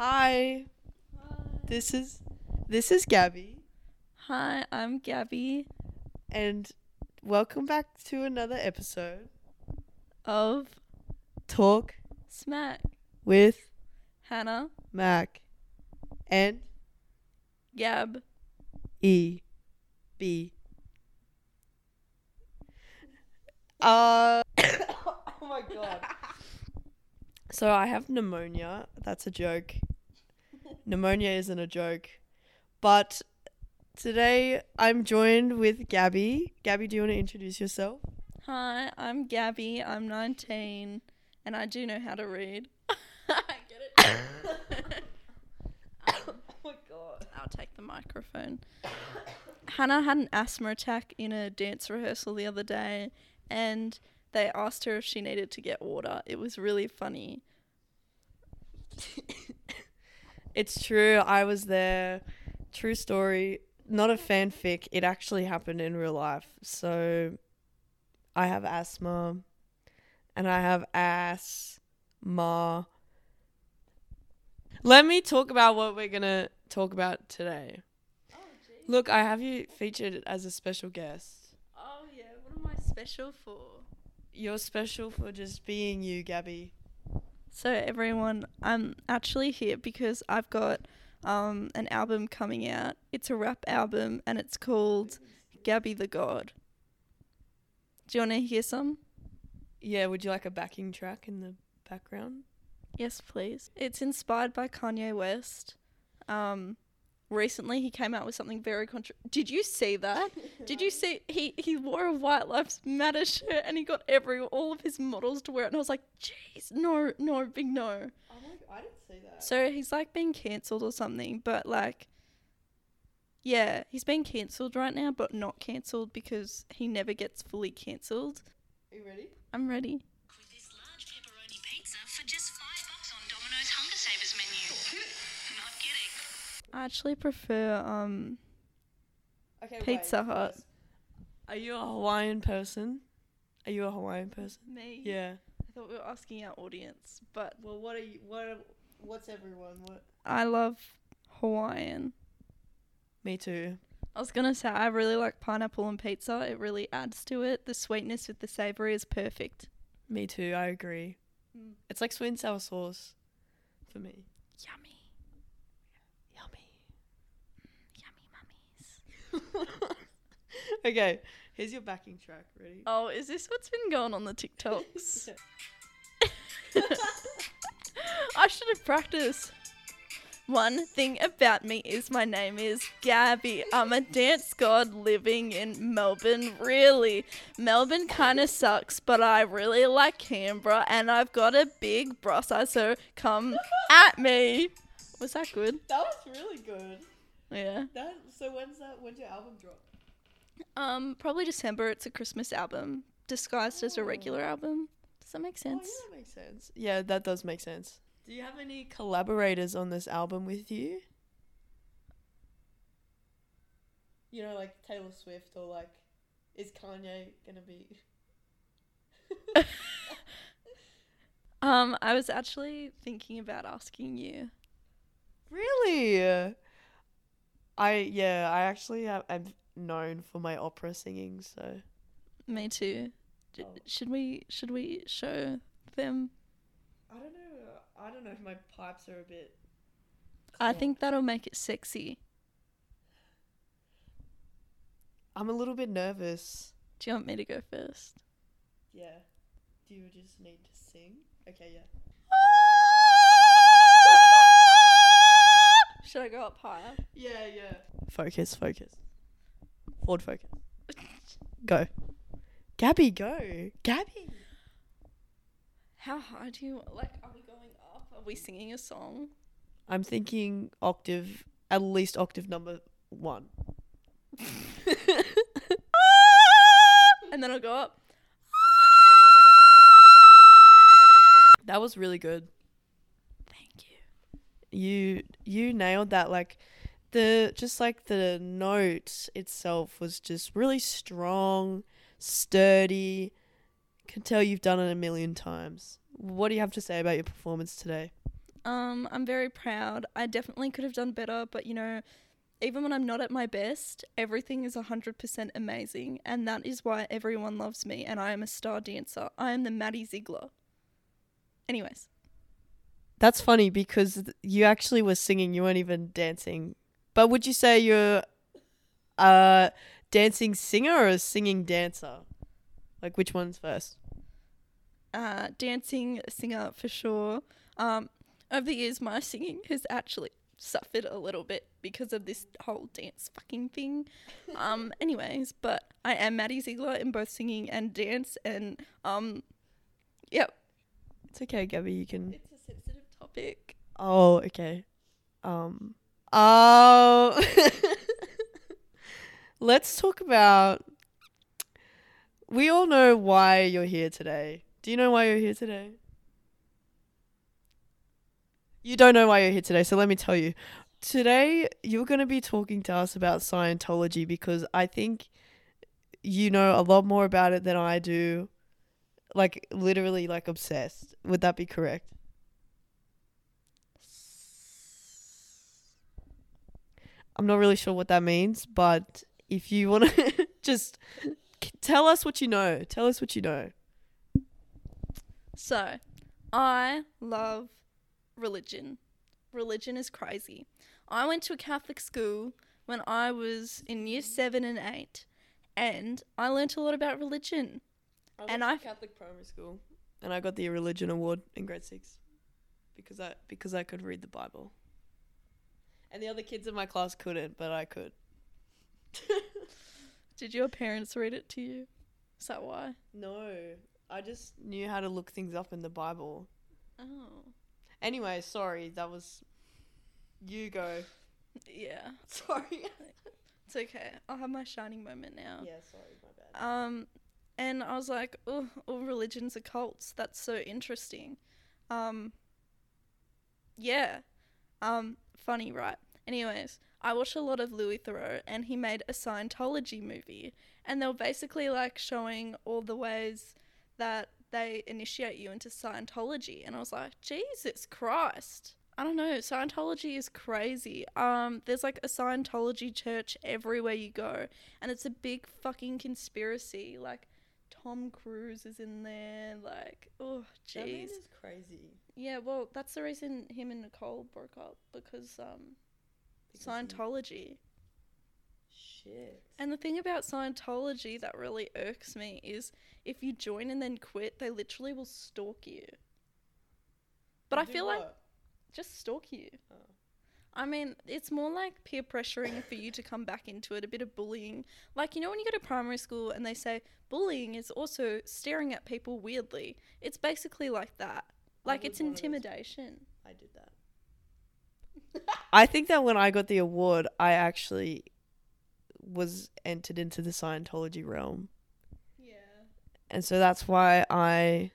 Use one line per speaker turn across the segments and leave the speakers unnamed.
Hi. This is this is Gabby
Hi, I'm Gabby
and welcome back to another episode
of
Talk
Smack.
with
Hannah,
Mac and
Gab.
E B. Uh Oh my god. So I have pneumonia. That's a joke. Pneumonia isn't a joke. But today I'm joined with Gabby. Gabby, do you want to introduce yourself?
Hi, I'm Gabby. I'm 19 and I do know how to read. Get it?
Oh my god.
I'll take the microphone. Hannah had an asthma attack in a dance rehearsal the other day and they asked her if she needed to get water. It was really funny.
It's true. I was there. True story. Not a fanfic. It actually happened in real life. So I have asthma and I have asthma. Let me talk about what we're going to talk about today. Oh, Look, I have you featured as a special guest.
Oh, yeah. What am I special for?
You're special for just being you, Gabby.
So everyone, I'm actually here because I've got um, an album coming out. It's a rap album and it's called Gabby the God. Do you want to hear some?
Yeah, would you like a backing track in the background?
Yes, please. It's inspired by Kanye West. Um, recently he came out with something very contra. Did you see that? Did you see he he wore a White Lives Matter shirt and he got every all of his models to wear it and I was like, jeez, no, no, big no.
Oh my, I didn't see that.
So he's like being cancelled or something, but like, yeah, he's being cancelled right now, but not cancelled because he never gets fully cancelled.
Are you ready?
I'm ready. I actually prefer um
Okay,
Pizza
wait,
Hut.
first, Are you a Hawaiian person? Are you a Hawaiian person?
me.
Yeah.
I thought we were asking our audience, but
Well, what are you? What? Are, what's everyone? What?
I love Hawaiian.
Me too.
I was gonna say I really like pineapple on pizza. It really adds to it. The sweetness with the savory is perfect.
Me too. I agree.
Mm.
It's like sweet and sour sauce for me.
Yummy,
Yummy.
yummy mummies.
okay, here's your backing track. Ready?
Oh, is this what's been going on the TikToks? I should have practiced. One thing about me is my name is Gabby. I'm a dance god living in Melbourne, really. Melbourne kind of sucks, but I really like Canberra and I've got a big bra size, so come at me. Was that good?
That was really good.
Yeah.
That. So when's that? When's your album drop?
Um, probably December. It's a Christmas album disguised as a regular album. Does that make sense?
Oh, yeah, that makes sense. Yeah, that does make sense. Do you have any collaborators on this album with you? You know, like Taylor Swift or like, is Kanye gonna be?
Um, I was actually thinking about asking you.
Really? I yeah, I actually have, I'm known for my opera singing, so
Me too. D-
Oh.
Should we should we show them?
I don't know. I don't know if my pipes are a bit.
I think that'll make it sexy.
I'm a little bit nervous.
Do you want me to go first?
Yeah. Do you just need to sing? Okay, yeah. Ah!
Should I go up higher?
Yeah, yeah. Focus, focus. Forward focus. Go. Gabby, go. Gabby.
How high do you like? Are we going up? Are we singing a song?
I'm thinking octave, at least octave number one.
And then I'll go up.
That was really good.
You
you nailed that. Like the just like the note itself was just really strong, sturdy. Can tell you've done it a million times. What do you have to say about your performance today?
Um, I'm very proud. I definitely could have done better, but you know, even when I'm not at my best, everything is 100% amazing, and that is why everyone loves me, and I am a star dancer. I am the Maddie Ziegler. Anyways,
That's funny because you actually were singing, you weren't even dancing. But would you say you're a dancing singer or a singing dancer? Like which one's first?
uh, dancing singer for sure. Um, over the years, my singing has actually suffered a little bit because of this whole dance fucking thing. Um, anyways, but I am Maddie Ziegler in both singing and dance, and um, yep,
It's okay, Gabby, you can Oh, okay. Um Oh Let's talk about We all know why you're here today. Do you know why you're here today? You don't know why you're here today, so let me tell you. Today you're going to be talking to us about Scientology because I think you know a lot more about it than I do. Like literally like obsessed. Would that be correct? I'm not really sure what that means, but if you want to just tell us what you know, tell us what you know.
So, I love religion. Religion is crazy. I went to a Catholic school when I was in year seven and eight, and I learnt a lot about religion. And
went
I-
to Catholic primary school, and I got the religion award in grade six because I because I could read the Bible. And the other kids in my class couldn't, but I could.
Did your parents read it to you? Is that why?
No, I just knew how to look things up in the Bible.
Oh.
Anyway, sorry, that was. You go.
Yeah.
Sorry.
It's okay. I'll have my shining moment now.
yeah, sorry, my bad.
Um, and I was like, oh, all religions are cults. That's so interesting. Um, yeah. Um, funny, right? Anyways, I watched a lot of Louis Theroux, and he made a Scientology movie, and they were basically like showing all the ways that they initiate you into Scientology, and I was like, Jesus Christ. I don't know. Scientology is crazy. Um, there's like a Scientology church everywhere you go, and it's a big fucking conspiracy. Like, Tom Cruise is in there. Like, oh, jeez.
is crazy.
Yeah, well, that's the reason him and Nicole broke up because um,
Because
Scientology.
Shit.
And the thing about Scientology that really irks me is if you join and then quit, they literally will stalk you. But I feel like just stalk you.
Oh.
I mean, it's more like peer pressuring for you to come back into it, a bit of bullying. Like, you know, when you go to primary school and they say bullying is also staring at people weirdly, it's basically like that.
I
Like, it's
one of those
intimidation.
I did that. I think that when I got the award, I actually was entered into the Scientology realm.
Yeah.
And so that's why I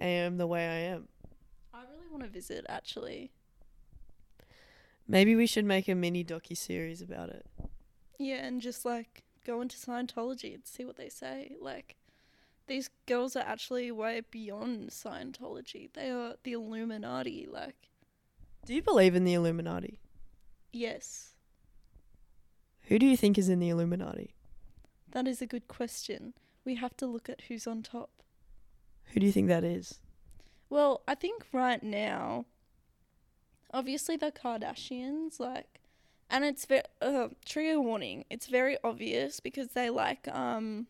am the way I am.
I really want to visit, actually.
Maybe we should make a mini docu series about it.
Yeah, and just like go into Scientology and see what they say. Like, these girls are actually way beyond Scientology. They are the Illuminati. Like,
Do you believe in the Illuminati?
yes,
Who do you think is in the Illuminati?
that is a good question. We have to look at who's on top.
Who do you think that is?
Well, I think right now, obviously the Kardashians, like, and it's very uh, trigger warning. It's very obvious because they like um,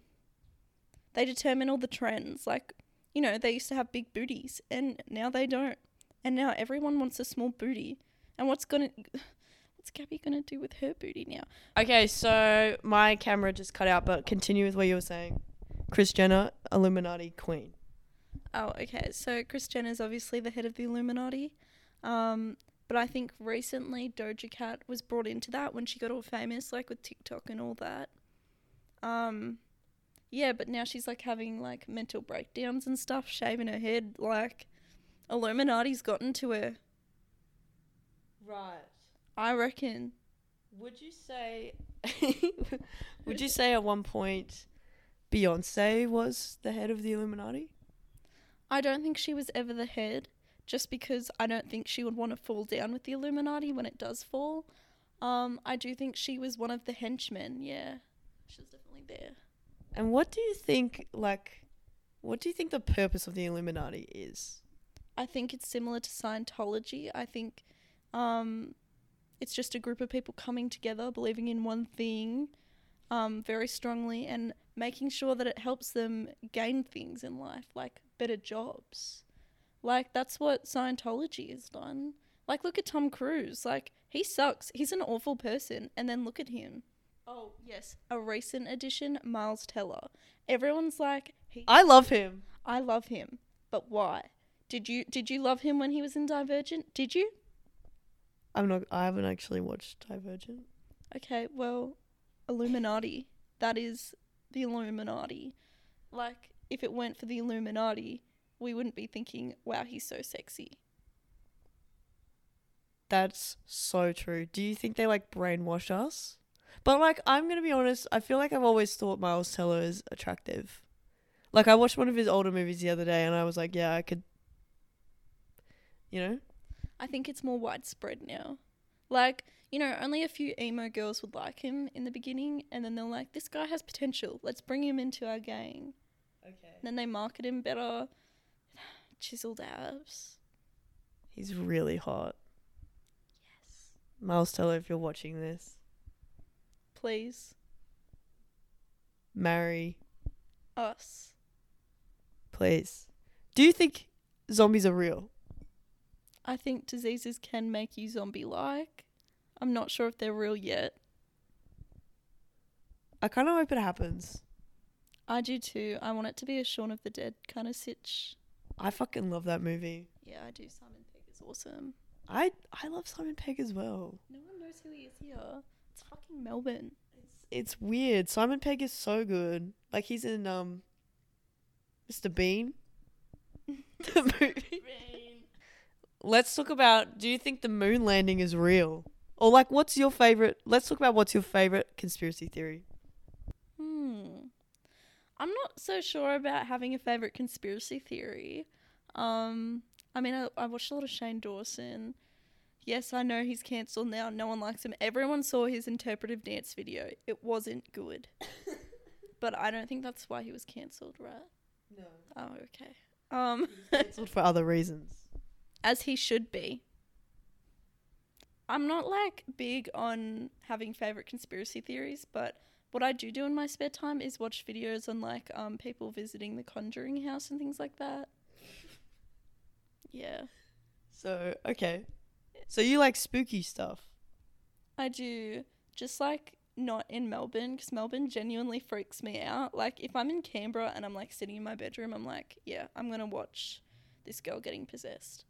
they determine all the trends. Like, you know, they used to have big booties, and now they don't. And now everyone wants a small booty. And what's gonna, what's Gabby gonna do with her booty now?
Okay, so my camera just cut out, but continue with what you were saying. Kris Jenner, Illuminati queen.
Oh, okay. So Kris is obviously the head of the Illuminati. Um, but I think recently Doja Cat was brought into that when she got all famous, like with TikTok and all that. Um, yeah, but now she's like having like mental breakdowns and stuff, shaving her head. Like, Illuminati's gotten to her.
Right.
I reckon.
Would you say Would you say at one point Beyonce was the head of the Illuminati?
I don't think she was ever the head, just because I don't think she would want to fall down with the Illuminati when it does fall. Um, I do think she was one of the henchmen. Yeah, she was definitely there.
And what do you think, like, what do you think the purpose of the Illuminati is?
I think it's similar to Scientology. I think um, it's just a group of people coming together, believing in one thing um, very strongly, and making sure that it helps them gain things in life, like better jobs. Like, that's what Scientology has done. Like, look at Tom Cruise. Like, he sucks. He's an awful person. And then look at him. Oh, yes. A recent addition, Miles Teller. Everyone's like, he,
I love him.
I love him. But why? Did you did you love him when he was in Divergent? Did you?
I'm not. I haven't actually watched Divergent.
Okay, well, Illuminati. That is the Illuminati. Like, if it weren't for the Illuminati, we wouldn't be thinking, wow, he's so sexy.
That's so true. Do you think they like brainwash us? But like, I'm gonna be honest. I feel like I've always thought Miles Teller is attractive. Like, I watched one of his older movies the other day, and I was like, yeah, I could. You know,
I think it's more widespread now. Like, you know, only a few emo girls would like him in the beginning, and then they're like, this guy has potential. Let's bring him into our gang.
okay.
And then they market him better. Chiseled abs.
He's really hot.
Yes.
Miles Teller, if you're watching this,
Please.
marry,
Us.
please. Do you think zombies are real?
I think diseases can make you zombie like. I'm not sure if they're real yet.
I kind of hope it happens.
I do too. I want it to be a Shaun of the Dead kind of sitch.
I fucking love that movie.
Yeah, I do. Simon Pegg is awesome.
I I love Simon Pegg as well.
No one knows who he is here. It's fucking Melbourne.
It's it's weird. Simon Pegg is so good. Like he's in um Mr. Bean. the movie. Let's talk about do you think the moon landing is real? Or like what's your favorite let's talk about what's your favorite conspiracy theory.
Hmm. I'm not so sure about having a favorite conspiracy theory. Um, I mean, I, I watched a lot of Shane Dawson. Yes, I know he's cancelled now. No one likes him. Everyone saw his interpretive dance video. It wasn't good. but I don't think that's why he was cancelled, right?
No.
Oh, okay. Um,
Cancelled for other reasons.
as he should be. I'm not like big on having favorite conspiracy theories, but what I do do in my spare time is watch videos on like um people visiting the Conjuring house and things like that. Yeah,
So, okay. So you like spooky stuff.
I do. Just like not in Melbourne because Melbourne genuinely freaks me out. Like if I'm in Canberra and I'm like sitting in my bedroom, I'm like, yeah, I'm gonna watch this girl getting possessed.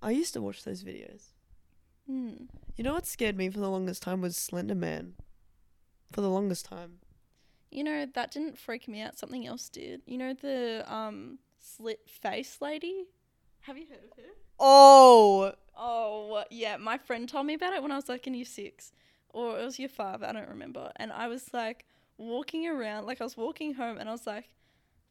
I used to watch those videos.
Hmm.
You know what scared me for the longest time was Slender Man. For the longest time.
You know, that didn't freak me out. Something else did. You know the um slit face lady? Have you heard of her?
Oh,
Oh, yeah. My friend told me about it when I was like in year six. Or it was year five, I don't remember. And I was like walking around, like I was walking home and I was like,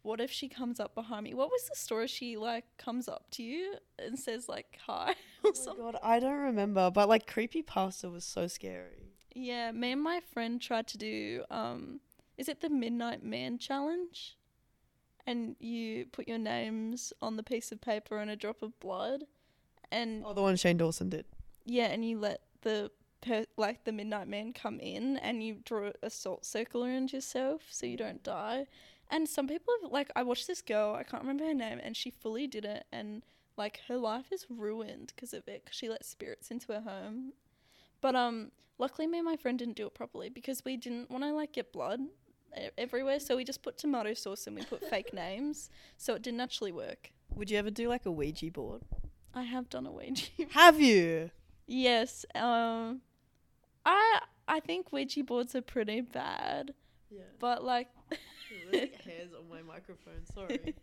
what if she comes up behind me? What was the story? She like comes up to you and says like hi or
Oh my
something.
god, I don't remember, but like creepy pasta was so scary.
Yeah, me and my friend tried to do um is it the Midnight Man challenge? And you put your names on the piece of paper and a drop of blood. And
Oh, the one Shane Dawson did.
yeah, and you let the per- like the Midnight Man come in and you draw a salt circle around yourself so you don't die. And some people have like I watched this girl, I can't remember her name, and she fully did it and like her life is ruined because of it cuz she let spirits into her home. But um luckily me and my friend didn't do it properly because we didn't want to like get blood everywhere so we just put tomato sauce and we put fake names so it didn't actually work.
Would you ever do like a Ouija board?
I have done a Ouija
Have you?
Yes. Um, I I think Ouija boards are pretty bad,
Yeah.
but like
hairs on my microphone. Sorry.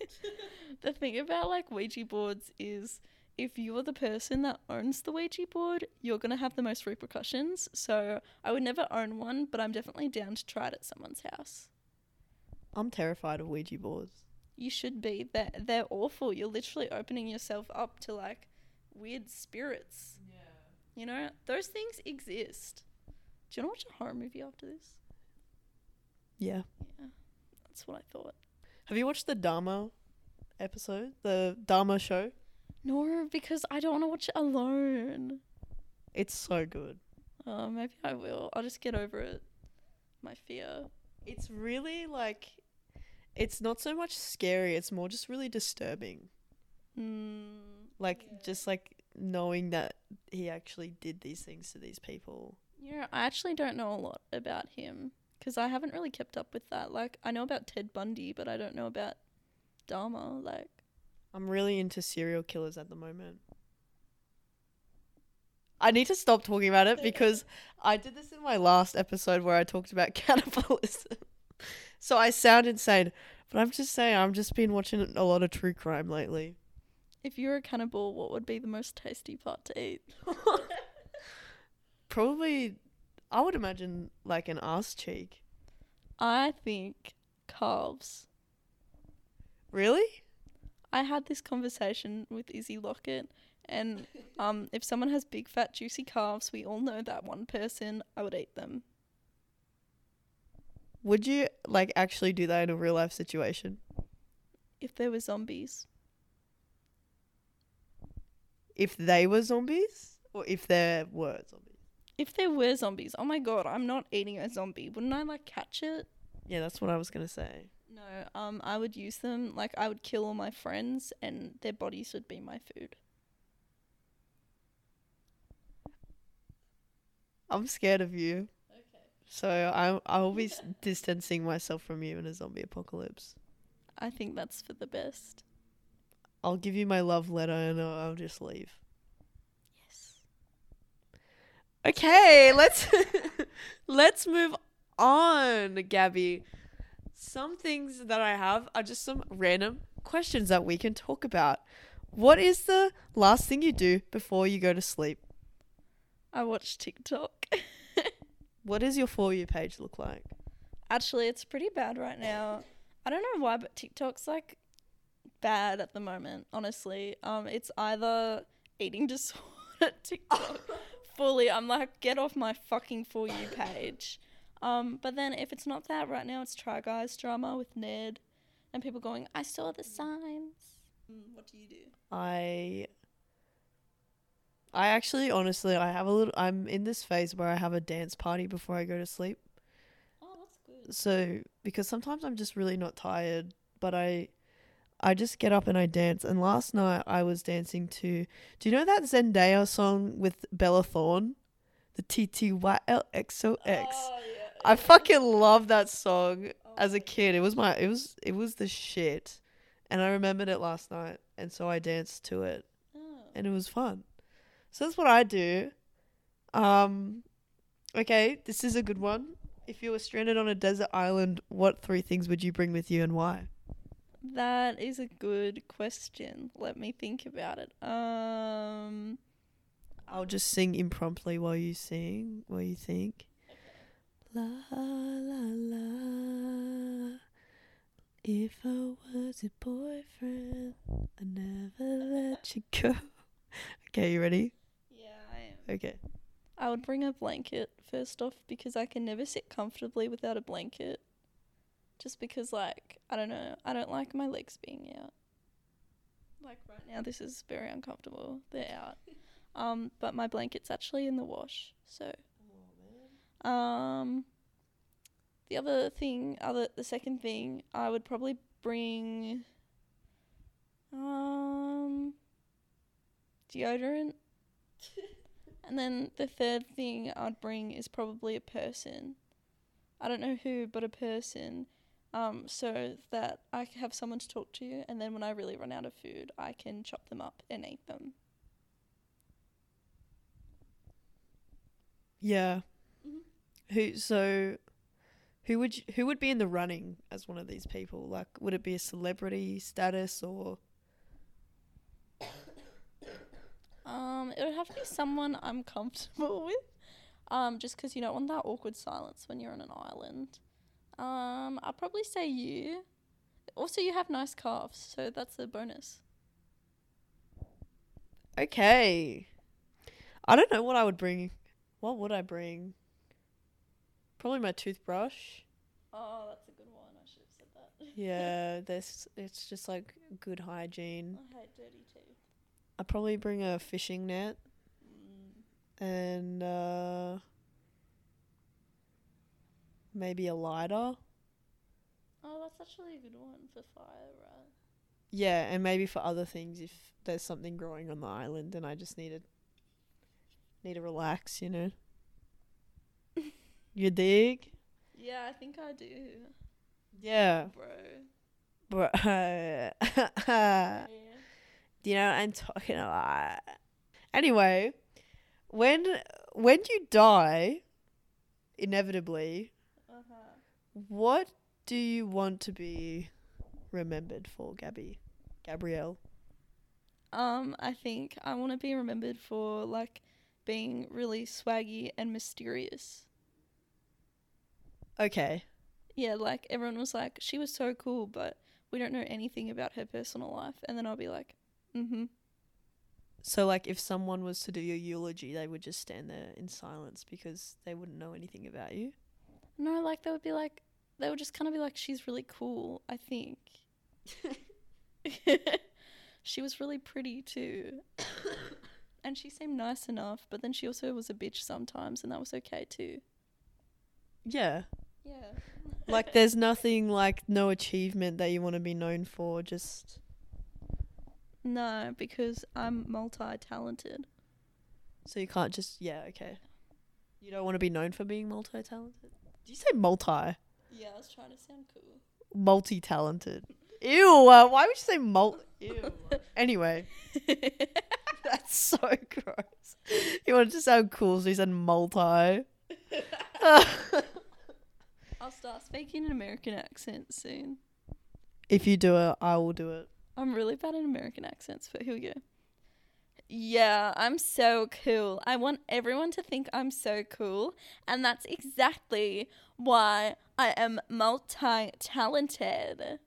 the thing about like Ouija boards is if you're the person that owns the Ouija board, you're gonna have the most repercussions. So I would never own one, but I'm definitely down to try it at someone's house.
I'm terrified of Ouija boards.
you should be. They're, they're awful. You're literally opening yourself up to like weird spirits.
Yeah.
You know, those things exist. Do you want to watch a horror movie after this?
Yeah.
Yeah, that's what I thought.
Have you watched the Dahmer episode? The Dahmer show?
No, because I don't want to watch it alone.
It's so good.
Oh, maybe I will. I'll just get over it. My fear.
It's really like it's not so much scary, it's more just really disturbing.
Mm,
Like
Yeah.
just like knowing that he actually did these things to these people.
know, I actually don't know a lot about him because I haven't really kept up with that. Like, I know about Ted Bundy, but I don't know about Dahmer. Like,
I'm really into serial killers at the moment. I need to stop talking about it because I did this in my last episode where I talked about cannibalism. so I sound insane, but I'm just saying I've just been watching a lot of true crime lately.
if you're a cannibal, what would be the most tasty part to eat?
Probably, I would imagine like an ass cheek.
I think calves.
Really?
I had this conversation with Izzy Lockett, and um, if someone has big, fat, juicy calves, we all know that one person. I would eat them.
Would you like actually do that in a real life situation?
If there were zombies,
If they were zombies, or if there were zombies?
if there were zombies, oh my god, I'm not eating a zombie. Wouldn't I like catch it?
Yeah, that's what I was gonna say.
No, um, I would use them. Like, I would kill all my friends, and their bodies would be my food.
I'm scared of you. Okay. So I'm I'll be distancing myself from you in a zombie apocalypse.
I think that's for the best.
I'll give you my love letter and I'll, I'll just leave.
Yes.
Okay, let's let's move on, Gabby. Some things that I have are just some random questions that we can talk about. What is the last thing you do before you go to sleep?
I watch TikTok.
What does your for you page look like?
Actually, it's pretty bad right now. I don't know why, but TikTok's like bad at the moment. Honestly, um, it's either eating disorder TikTok fully. I'm like, get off my fucking for you page. Um, but then if it's not that right now, it's Try Guys drama with Ned, and people going, I saw the signs. Mm, what do you do?
I I actually honestly I have a little I'm in this phase where I have a dance party before I go to sleep.
Oh, that's good.
So because sometimes I'm just really not tired, but I I just get up and I dance. And last night I was dancing to Do you know that Zendaya song with Bella Thorne? The T T Y L X O X.
Oh, yeah.
I fucking love that song as a kid. It was my it was it was the shit. And I remembered it last night and so I danced to it
Oh.
and it was fun. So that's what I do. Um okay, this is a good one. If you were stranded on a desert island, what three things would you bring with you and why?
That is a good question. Let me think about it. Um,
I'll just sing impromptu while you sing, while you think. La la la. If I was your boyfriend, I'd never let you go. Okay, you ready?
yeah, I am.
Okay.
I would bring a blanket first off because I can never sit comfortably without a blanket. Just because, like, I don't know, I don't like my legs being out. Like right now, this is very uncomfortable. They're out. Um, but my blanket's actually in the wash. So, um, the other thing, other the second thing, I would probably bring, um, deodorant. And then the third thing I'd bring is probably a person. I don't know who, but a person. Um, so that I have someone to talk to, and then when I really run out of food, I can chop them up and eat them.
Yeah. Who so who would you, who would be in the running as one of these people? Like would it be a celebrity status or
Um, it would have to be someone I'm comfortable with. Um, just 'cause you don't want that awkward silence when you're on an island. Um, I'd probably say you. Also, you have nice calves, so that's a bonus.
Okay. I don't know what I would bring. What would I bring? Probably my toothbrush.
Oh, that's a good one. I should have said that.
Yeah, this it's just like good hygiene.
I hate dirty teeth.
I'd probably bring a fishing net
Mm.
and uh maybe a lighter.
Oh, that's actually a good one for fire, right?
Yeah, and maybe for other things if there's something growing on the island and I just need to need to relax, you know. You dig?
Yeah, I think I do,
Yeah.
bro. Yeah.
Do you know I'm talking a lot. Anyway, when when you die, inevitably,
Uh-huh.
what do you want to be remembered for, Gabby? Gabrielle.
Um, I think I want to be remembered for like being really swaggy and mysterious.
Okay.
Yeah, like everyone was like, she was so cool, but we don't know anything about her personal life. And then I'll be like, mm-hmm.
So like if someone was to do your eulogy, they would just stand there in silence because they wouldn't know anything about you.
No, like they would be like, they would just kind of be like, she's really cool. I think. she was really pretty too. and she seemed nice enough, but then she also was a bitch sometimes, and that was okay too.
Yeah.
Yeah.
Like there's nothing like no achievement that you want to be known for, just
No, because I'm multi talented.
so you can't just yeah, okay. You don't want to be known for being multi-talented. Did you say multi?
Yeah, I was trying to sound cool.
multi-talented. Ew, uh, why would you say mul? Ew. anyway, that's so gross. You wanted to sound cool, so you said multi.
I'll start speaking an American accent soon.
if you do it, I will do it.
I'm really bad at American accents, but here we go. Yeah, I'm so cool. I want everyone to think I'm so cool, and that's exactly why I am multi talented.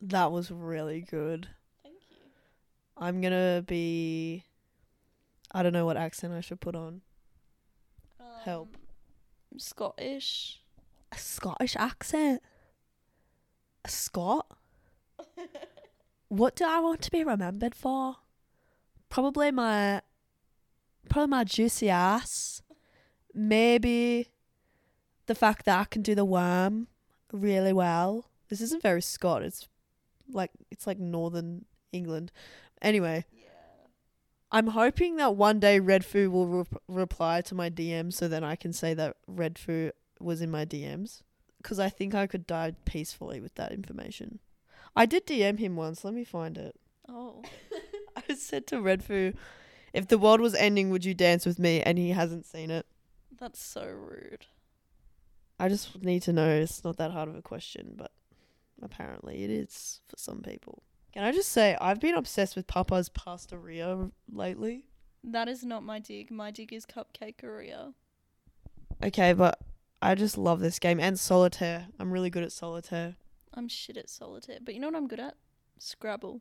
That was really good.
Thank you.
I'm gonna be. I don't know what accent I should put on.
Um, Help. Scottish.
A Scottish accent. A Scot. What do I want to be remembered for? Probably my probably my juicy ass. Maybe the fact that I can do the worm really well. This isn't very Scot. It's like it's like northern England. Anyway. I'm hoping that one day Redfoo will re- reply to my DM so then I can say that Redfoo was in my DMs because I think I could die peacefully with that information. I did DM him once. Let me find it.
Oh.
I said to Redfoo, "If the world was ending, would you dance with me?" And he hasn't seen it.
That's so rude.
I just need to know. It's not that hard of a question, but apparently it is for some people. Can I just say I've been obsessed with Papa's Pastaria lately?
That is not my dig. My dig is Cupcakeria.
Okay, but I just love this game and solitaire. I'm really good at solitaire.
I'm shit at solitaire, but you know what I'm good at? Scrabble.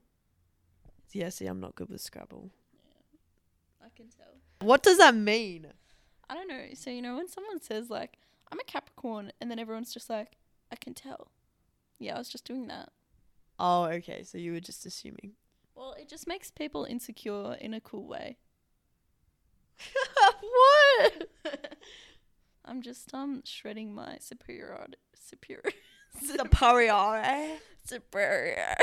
Yeah, see, I'm not good with Scrabble.
Yeah, I can tell.
What does that mean?
I don't know. So you know when someone says like I'm a Capricorn, and then everyone's just like, I can tell. Yeah, I was just doing that.
Oh, okay. So you were just assuming.
Well, it just makes people insecure in a cool way.
what?
I'm just um shredding my superiority. Superior.
Superior.
superior.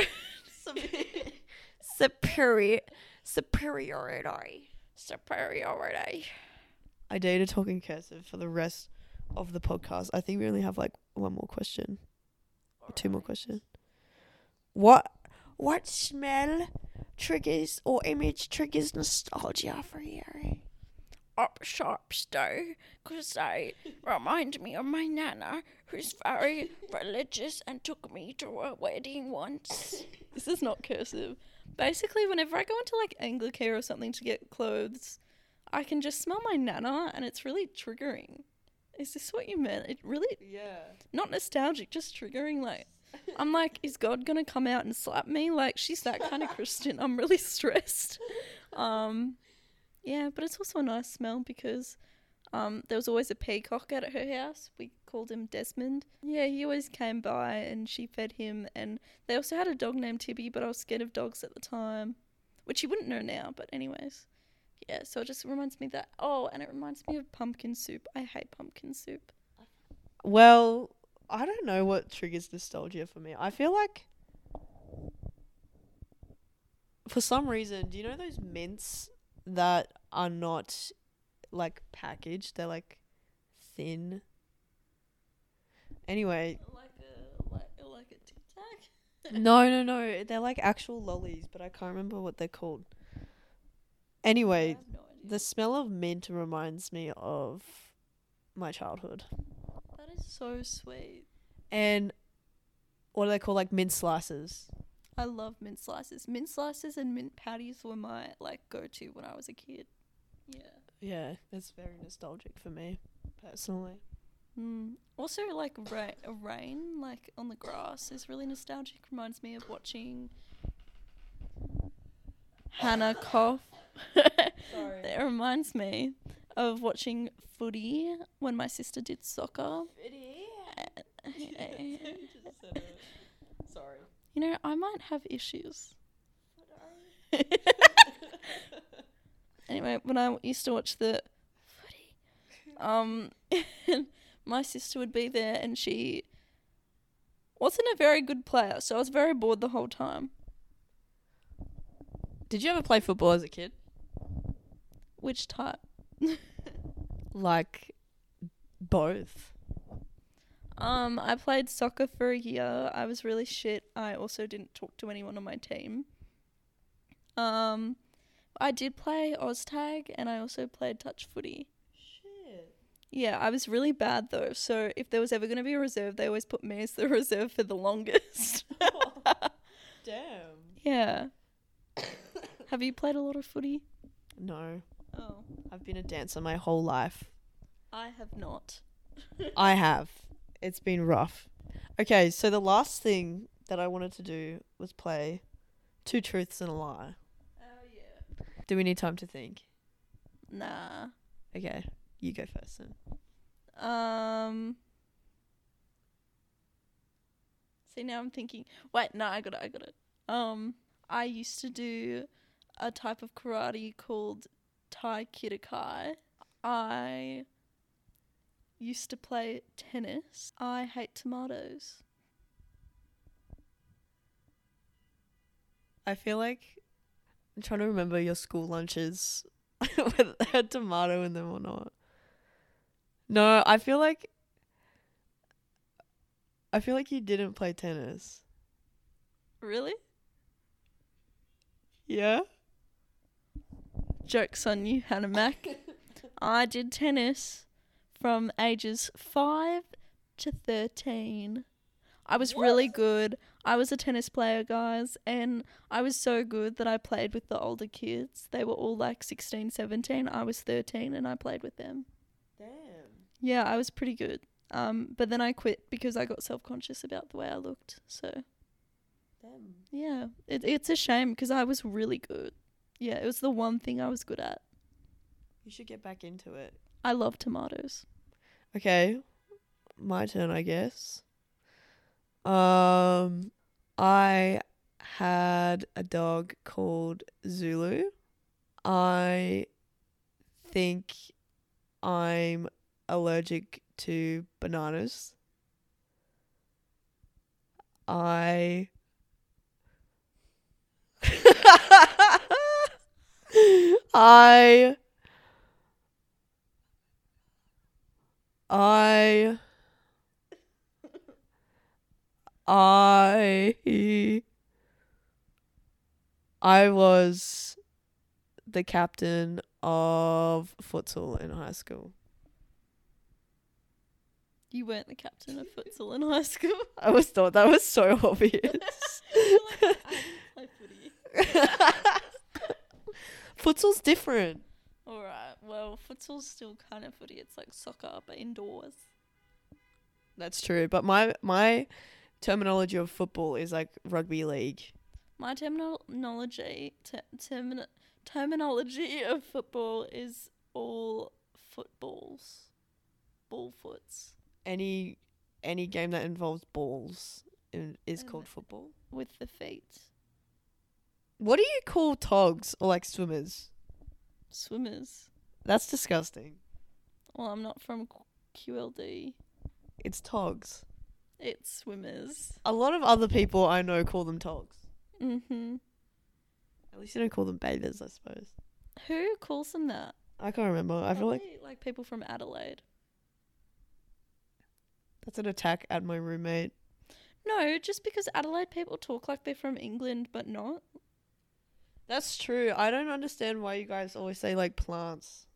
Superior. Superiority.
superiority.
I dare to talk in cursive for the rest of the podcast. I think we only have like one more question. Or two more questions. What what smell triggers or image triggers nostalgia for you?
Op shops though, 'cause they remind me of my nana, who's very religious and took me to a wedding once. This is not cursive. Basically, whenever I go into like Anglicare or something to get clothes, I can just smell my nana, and it's really triggering. Is this what you meant? It really
Yeah.
not nostalgic, just triggering. Like I'm like, is God gonna come out and slap me? Like, she's that kind of Christian. I'm really stressed. Um, yeah, but it's also a nice smell because um, there was always a peacock out at her house. We called him Desmond. Yeah, he always came by and she fed him. And they also had a dog named Tibby, but I was scared of dogs at the time, which you wouldn't know now. But anyways, yeah. So it just reminds me that. Oh, and it reminds me of pumpkin soup. I hate pumpkin soup.
Well, I don't know what triggers nostalgia for me. I feel like for some reason, do you know those mints that are not like packaged? They're like thin. Anyway,
Like a like like a tic tac.
no, no, no. They're like actual lollies, but I can't remember what they're called. Anyway,
no
the smell of mint reminds me of my childhood.
So sweet.
And what do they call like mint slices?
I love mint slices. Mint slices and mint patties were my like go to when I was a kid. Yeah.
Yeah, that's very nostalgic for me, personally.
Mm. Also, like ra- rain, like on the grass, is really nostalgic. Reminds me of watching Hannah cough.
Sorry.
It reminds me of watching footy when my sister did soccer.
Sorry.
You know, I might have issues. anyway, when I used to watch the footy, um, my sister would be there and she wasn't a very good player, so I was very bored the whole time.
Did you ever play football as a kid?
Which type?
Like both.
Um, I played soccer for a year. I was really shit. I also didn't talk to anyone on my team. Um, I did play Oztag and I also played touch footy.
Shit.
Yeah, I was really bad though. So if there was ever going to be a reserve, they always put me as the reserve for the longest.
Damn.
yeah. Have you played a lot of footy?
No,
Oh,
I've been a dancer my whole life.
I have not.
I have. It's been rough. Okay, so the last thing that I wanted to do was play Two Truths and a Lie.
Oh yeah.
Do we need time to think?
Nah.
Okay, you go first then.
Um. See now I'm thinking. Wait, no, I got it. I got it. Um, I used to do a type of karate called Tai Kitakai. I used to play tennis. I hate tomatoes.
I feel like I'm trying to remember your school lunches with they had tomato in them or not. No, I feel like I feel like you didn't play tennis.
Really?
Yeah?
Jokes on you, Hannah Mac. I did tennis from ages 5 to 13. I was really good. I was a tennis player, guys, and I was so good that I played with the older kids. They were all like 16, 17. I was 13 and I played with them.
Damn.
Yeah, I was pretty good. Um, but then I quit because I got self-conscious about the way I looked. So,
Damn.
yeah, it, it's a shame because I was really good. Yeah, it was the one thing I was good at.
You should get back into it.
I love tomatoes.
Okay. My turn, I guess. Um I had a dog called Zulu. I think I'm allergic to bananas. I I I I I was the captain of futsal in high school.
You weren't the captain of futsal in high school.
I was thought that was so obvious.
I didn't play footy.
Futsal's different.
Alright, well, futsal's still kind of footy. It's like soccer, but indoors.
That's true, but my my terminology of football is like rugby league.
My terminology ter- termin- terminology of football is all footballs, ball foots
Any any game that involves balls is called football.
with the feet.
What do you call togs or like swimmers?
Swimmers.
That's disgusting.
Well, I'm not from Q- QLD.
It's togs.
It's swimmers.
A lot of other people I know call them togs.
Mm-hmm.
At least you don't call them bathers, I suppose.
Who calls them that?
I can't remember. I feel like
Probably, like people from Adelaide.
that's an attack at my roommate.
No, just because Adelaide people talk like they're from England, but not.
That's true. I don't understand why you guys always say like plants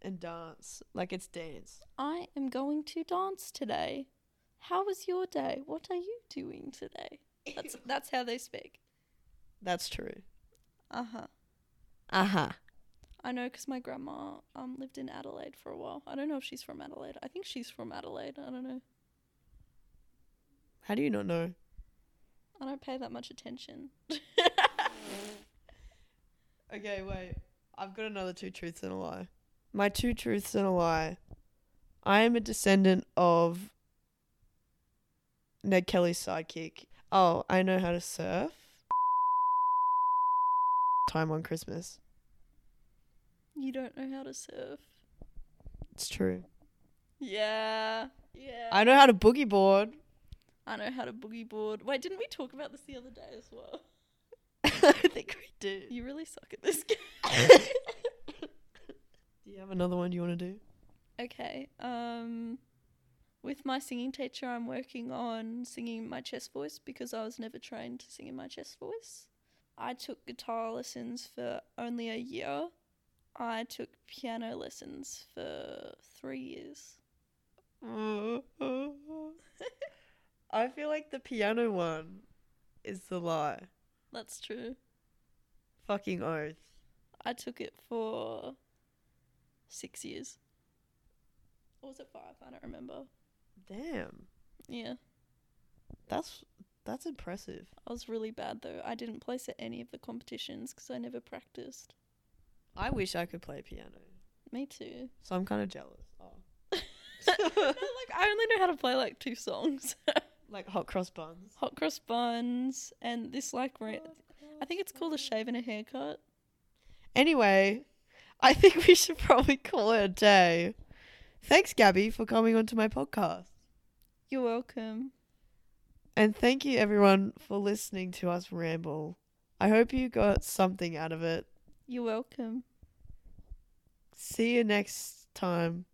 and dance. Like it's dance.
I am going to dance today. How was your day? What are you doing today? That's that's how they speak.
That's true.
Uh huh.
Uh huh.
I know because my grandma um lived in Adelaide for a while. I don't know if she's from Adelaide. I think she's from Adelaide. I don't know.
How do you not know?
I don't pay that much attention.
Okay, wait. I've got another two truths and a lie. My two truths and a lie. I am a descendant of Ned Kelly's sidekick. Oh, I know how to surf. Time on Christmas.
You don't know how to surf.
It's true.
Yeah. Yeah.
I know how to boogie board.
I know how to boogie board. Wait, didn't we talk about this the other day as well?
I think we did.
You really suck at this game.
Do you have another one you want to do?
Okay. Um with my singing teacher I'm working on singing my chest voice because I was never trained to sing in my chest voice. I took guitar lessons for only a year. I took piano lessons for 3 years.
I feel like the piano one is the lie.
That's true.
Fucking oath.
I took it for 6 years. Or was it 5? I don't remember.
Damn.
Yeah.
That's that's impressive.
I was really bad though. I didn't place at any of the competitions because I never practiced.
I wish I could play piano.
Me too.
So I'm kind of jealous. Oh.
no, like I only know how to play like two songs.
like hot cross buns.
Hot cross buns and this like ra- I think it's called a shave and a haircut.
Anyway, I think we should probably call it a day. Thanks, Gabby, for coming onto my podcast.
You're welcome.
And thank you, everyone, for listening to us ramble. I hope you got something out of it.
You're welcome.
See you next time.